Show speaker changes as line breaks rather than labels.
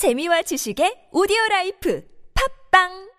재미와 지식의 오디오 라이프. 팝빵